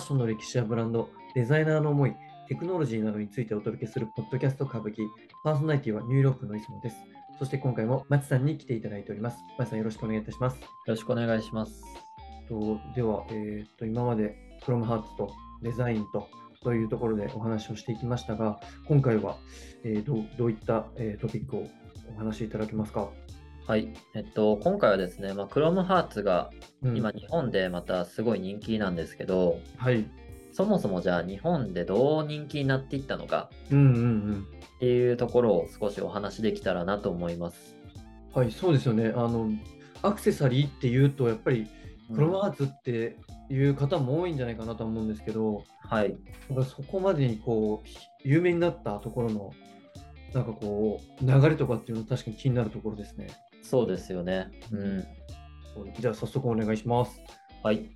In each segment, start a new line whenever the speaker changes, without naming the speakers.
ッションの歴史やブランド、デザイナーの思い、テクノロジーなどについてお届けするポッドキャスト歌舞伎、パーソナリティはニューヨークのいつもです。そして今回も松さんに来ていただいております。松さんよろしくお願いいたします。
よろしくお願いします。
とでは、えーっと、今までクロムハーツとデザインとというところでお話をしていきましたが、今回は、えーどうどういった、えートピックをお話しいただけますか？
はい。えっと、今回はですね、まあ、クロームハーツが
うん
今日本でまたすごい人気なんですけど、
はい。
そもそもじゃあ日本でどう人気になっていったのか
うんうんうん。
っていうところを少しお話できたらなと思います。
はい、そうですよね。あの、アクセサリーっていうと、やっぱりクロムハーツっていう方も多いんじゃないかなと思うんですけど、
はい。
なんかそこまでにこう、有名になったところの、なんかこう、流れとかっていうの確かに気になるところですね。
そうですよね。うん。
じゃあ早速お願いします。
はい。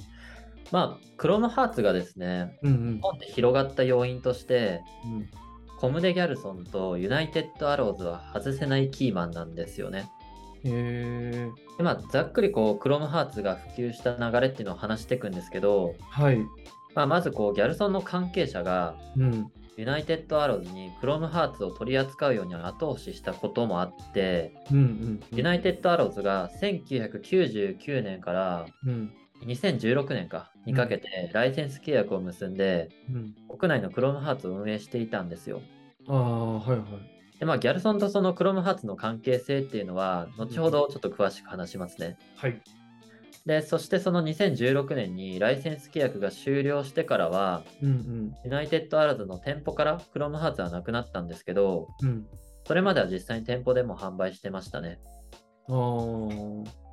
まあ、クロームハーツがですね、
うん
日本で広がった要因として、
うん。うん、
コムデ・ギャルソンとユナイテッド・アローズは外せないキーマンなんですよね。
へえ
でまあ、ざっくりこう、クロムハーツが普及した流れっていうのを話していくんですけど、
はい。
まあ、まずこう、ギャルソンの関係者が、
うん。
ユナイテッドアローズにクロムハーツを取り扱うように後押ししたこともあって、
うんうん。
ユナイテッドアローズが1999年から
うん。
2016年かにかけてライセンス契約を結んで、
うん。
国内のクロムハーツを運営していたんですよ。
ああ、はいはい。
で、まあ、ギャルソンとそのクロムハーツの関係性っていうのは、後ほどちょっと詳しく話しますね。
はい。
で、そしてその2016年にライセンス契約が終了してからは、
うん
ユナイテッドアローズの店舗からクロムハーツはなくなったんですけど、
うん。うん。
それまでは実際に店舗でも販売してましたね。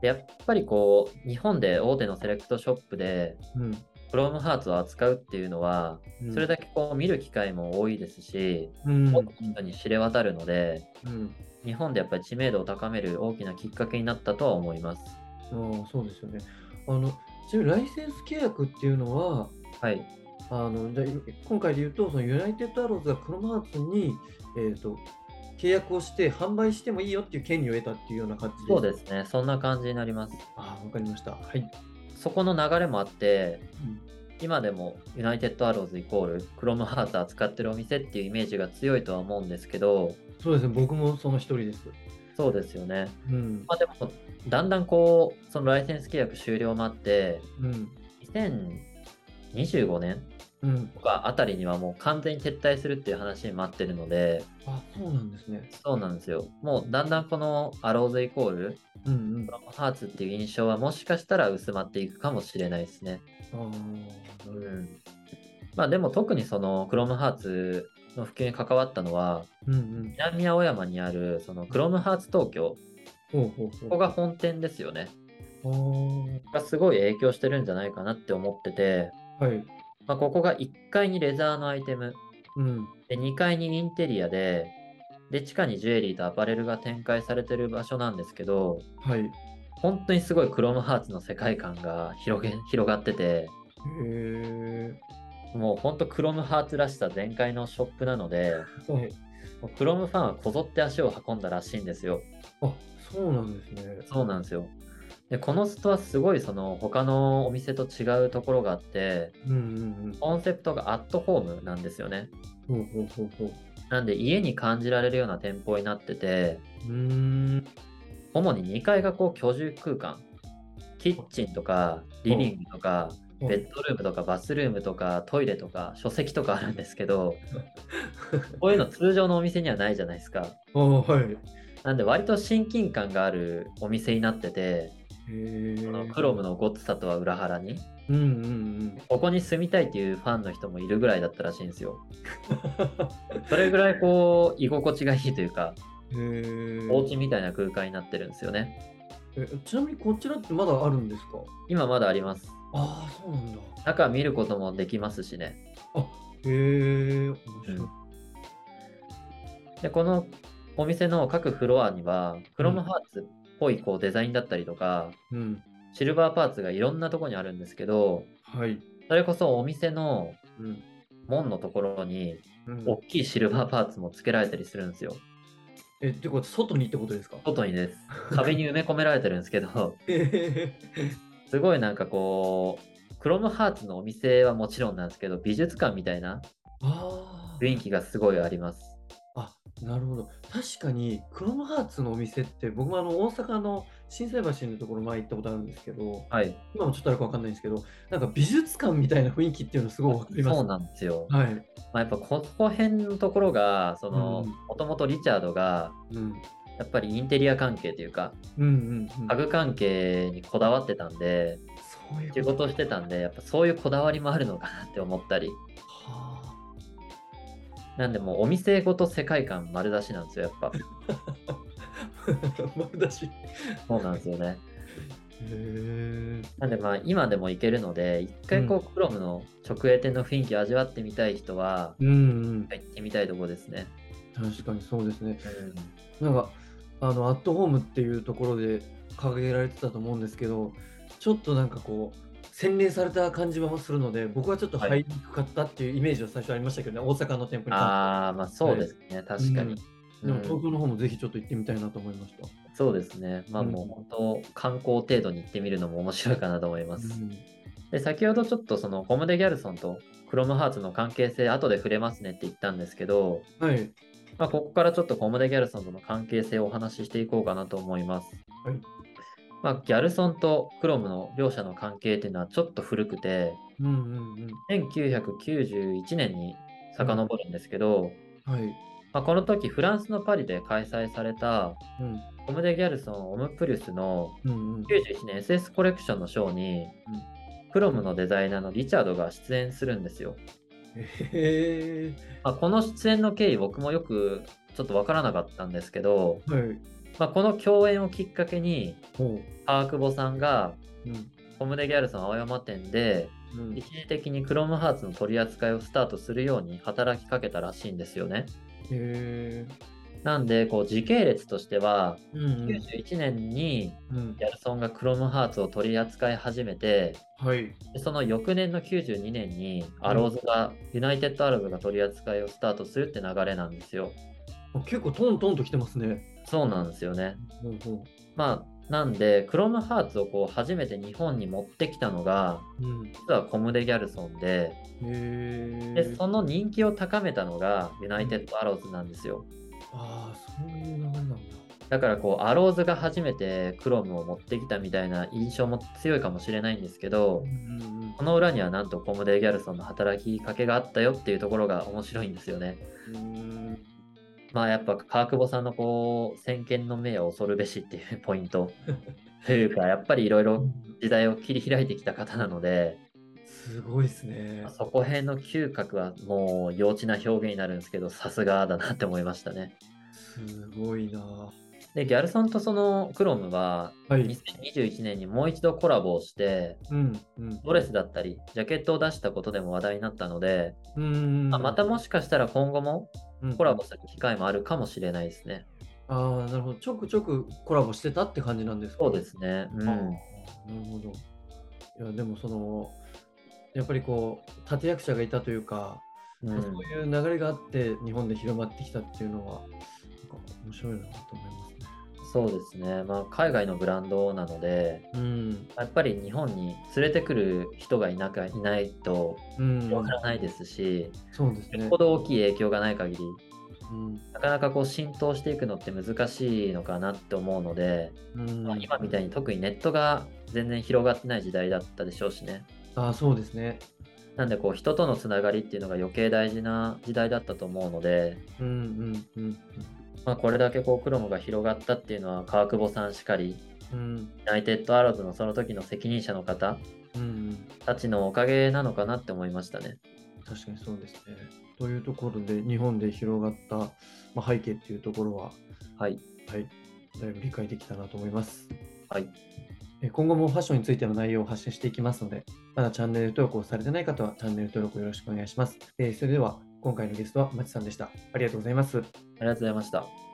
やっぱりこう、日本で大手のセレクトショップでクロームハーツを扱うっていうのは、それだけこう見る機会も多いですし、
うん。
多くの人に知れ渡るので、
うん。
日本でやっぱり知名度を高める大きなきっかけになったとは思います。
ああ、そうですよね。あの、ちなみにライセンス契約っていうのは、
はい。
あの、じゃあ今回で言うと、そのユナイテッドアローズがクロムハーツに、えっ、と、契約をして販売してもいいよっていう権利を得たっていうような感じ
そうですね。そんな感じになります。
ああ、わかりました。はい。
そこの流れもあって、
うん
今でもユナイテッドアローズイコールクロムハーツ扱ってるお店っていうイメージが強いとは思うんですけど、
そうですね。僕もその一人です。
そうですよね。
うん。
まあでも、だんだんこう、そのライセンス契約終了もあって、
うん。
2025年
うん。
とかあたりにはもう完全に撤退するっていう話に待ってるので、
あ、そうなんですね。
そうなんですよ。もうだんだんこのアローズイコール
うんうん
ハーツっていう印象はもしかしたら薄まっていくかもしれないですね。
あ。
うん。まあでも特にそのクロムハーツの普及に関わったのは、
うんうん。
南青山にあるそのクロムハーツ東京。ここが本店ですよね。がすごい影響してるんじゃないかなって思ってて、
はい。
まあ、ここが1階にレザーのアイテム、
うん。
で2階にインテリアで、で、地下にジュエリーとアパレルが展開されてる場所なんですけど、
はい。へ
本当にすごいクロムハーツの世界観が広げ広がってて、
え。
もう本当クロムハーツらしさ全開のショップなので、
はい。
クロムファンはこぞって足を運んだらしいんですよ。
あ、そうなんですね。
そうなんですよ。で、このストアすごいその他のお店と違うところがあって、
うんうん
コンセプトがアットホームなんですよね。
うん。ほうほうほうほう。
なんで家に感じられるような店舗になってて、
うーん。
主に2階がこう居住空間。キッチンとかリビングとか
うん
ベッドルームとかバスルームとかトイレとか書籍とかあるんですけど、こういうの通常のお店にはないじゃないですか。
はい。
なんで割と親近感があるお店になってて、
へえ。
そのクロムのゴッツさとは裏腹に、
うんうん
ここに住みたいっていうファンの人もいるぐらいだったらしいんですよ。
うん。
それぐらいこう居心地がいいというか。お家みたいな空間になってるんですよね。
えちなみにこちらってまだあるんですか？
今まだあります。
ああ、そうなんだ。
中見ることもできますしね。
あ、へえ。面白い。
で、このお店の各フロアには、クロムハーツっぽいこうデザインだったりとか、
うん。
シルバーパーツがいろんなとこにあるんですけど、
はい。
それこそお店の
うん。
門のところに、
うん
大きいシルバーパーツも付けられたりするんですよ。
え、ってことは外にってことですか？
外にです。壁に埋め込められてるんですけど、
へ
すごいなんかこう、クロムハーツのお店はもちろんなんですけど、美術館みたいな雰囲気がすごいあります。
あなるほど。確かに、クロムハーツのお店って、僕もあの大阪の心斎橋のところ前行ったことあるんですけど、
はい、
今もちょっとあるか分かんないんですけど、なんか美術館みたいな雰囲気っていうのすごい分かります。
そうなんですよ。
はい。
まあ、やっぱここ辺のところが、その、もともとリチャードが、うん、やっぱりインテリア関係というか、うんうんうん、家具関係にこだわってたんで、そういう仕事してたんで、やっぱそういうこだわりもあるのかなって思ったり。はあなんでもうお店ごと世界観丸出しなんですよ、やっぱ。
丸出し。
そうなんですよね。なんでまあ今でも行けるので、一回こう、クロムの直営店の雰囲気を味わってみたい人は、うん、行ってみたいところですね。
確かにそうですね。うん、なんか、あの、アットホームっていうところで掲げられてたと思うんですけど、ちょっとなんかこう、洗練された感じはするので、僕はちょっと入りにくかったっていうイメージは最初ありましたけどね、大阪の店舗に
ああ、まあそうですね、はい、確かに。
うん、でも東京の方もぜひちょっと行ってみたいなと思いました。
そうですね。まあもう本当、観光程度に行ってみるのも面白いかなと思います。うん、で先ほどちょっとそのコムデ・ギャルソンとクロムハーツの関係性、後で触れますねって言ったんですけど、
はい。
まあ、ここからちょっとコムデ・ギャルソンとの関係性をお話ししていこうかなと思います。はい。まあ、ギャルソンとクロムの両者の関係っていうのはちょっと古くて、うんうんうん、1991年に遡るんですけど、
はい、
まあ、この時フランスのパリで開催された、うん、コムデ・ギャルソン・オムプリュスの91年 SS コレクションのショーに、うん、クロムのデザイナーのリチャードが出演するんですよ。
へ
まあ、この出演の経緯僕もよくちょっと分からなかったんですけど、はい、まあ、この共演をきっかけに、川久保さんが、うん、コムデ・ギャルソン青山店で、うん、一時的にクロムハーツの取り扱いをスタートするように働きかけたらしいんですよね。
へ
なんでこう時系列としては、うんうん、91年にギャルソンがクロムハーツを取り扱い始めて、
はい、
でその翌年の92年にアローズが、ユナイテッドアローズが取り扱いをスタートするって流れなんですよ。
結構トントンと来てますね。
そうなんですよね。うんうん、まあなんで、クロムハーツをこう初めて日本に持ってきたのが、うん、実はコムデ・ギャルソンでで、その人気を高めたのがユナイテッド・アローズなんですよ。
うん、ああ、そういう流れなんだ。
だからこう、アローズが初めてクロムを持ってきたみたいな印象も強いかもしれないんですけど、うんうん、この裏にはなんとコムデ・ギャルソンの働きかけがあったよっていうところが面白いんですよね。うんまあやっぱ川久保さんのこう先見の明を恐るべしっていうポイント というかやっぱりいろいろ時代を切り開いてきた方なので
すごいですね
そこへんの嗅覚はもう幼稚な表現になるんですけどさすがだなって思いましたね
すごいな
でギャルソンとそのクロムは2021年にもう一度コラボをして、うんうん、ドレスだったりジャケットを出したことでも話題になったので、まあ、またもしかしたら今後もコラボする機会もあるかもしれないですね。
うん、ああ、なるほど。ちょくちょくコラボしてたって感じなんですか、
ね、そうですね。うん。なる
ほど。いや、でもその、やっぱりこう、立役者がいたというか、うん、そういう流れがあって日本で広まってきたっていうのは、面白いなと思いますね。
そうですね、まあ、海外のブランドなので、うん、やっぱり日本に連れてくる人がいなかいないとわからないですし、
うん、そうですね、
ほど大きい影響がない限り、うん、なかなかこう浸透していくのって難しいのかなって思うので、うん。まあ、今みたいに特にネットが全然広がってない時代だったでしょうしね。
あそうですね
なんでこう人とのつながりっていうのが余計大事な時代だったと思うので、
うんうんうん、
まあ、これだけこうクロムが広がったっていうのは川久保さんしかり、うん、ユナイテッドアローズのその時の責任者の方、うん、たちのおかげなのかなって思いましたね。
確かにそうですね。というところで日本で広がった、まあ、背景っていうところは、
はい、
はい、だいぶ理解できたなと思います。
はい。
今後もファッションについての内容を発信していきますので、まだチャンネル登録をされてない方はチャンネル登録よろしくお願いします。えー、それでは今回のゲストはまちさんでした。ありがとうございます。あ
りがとうございました。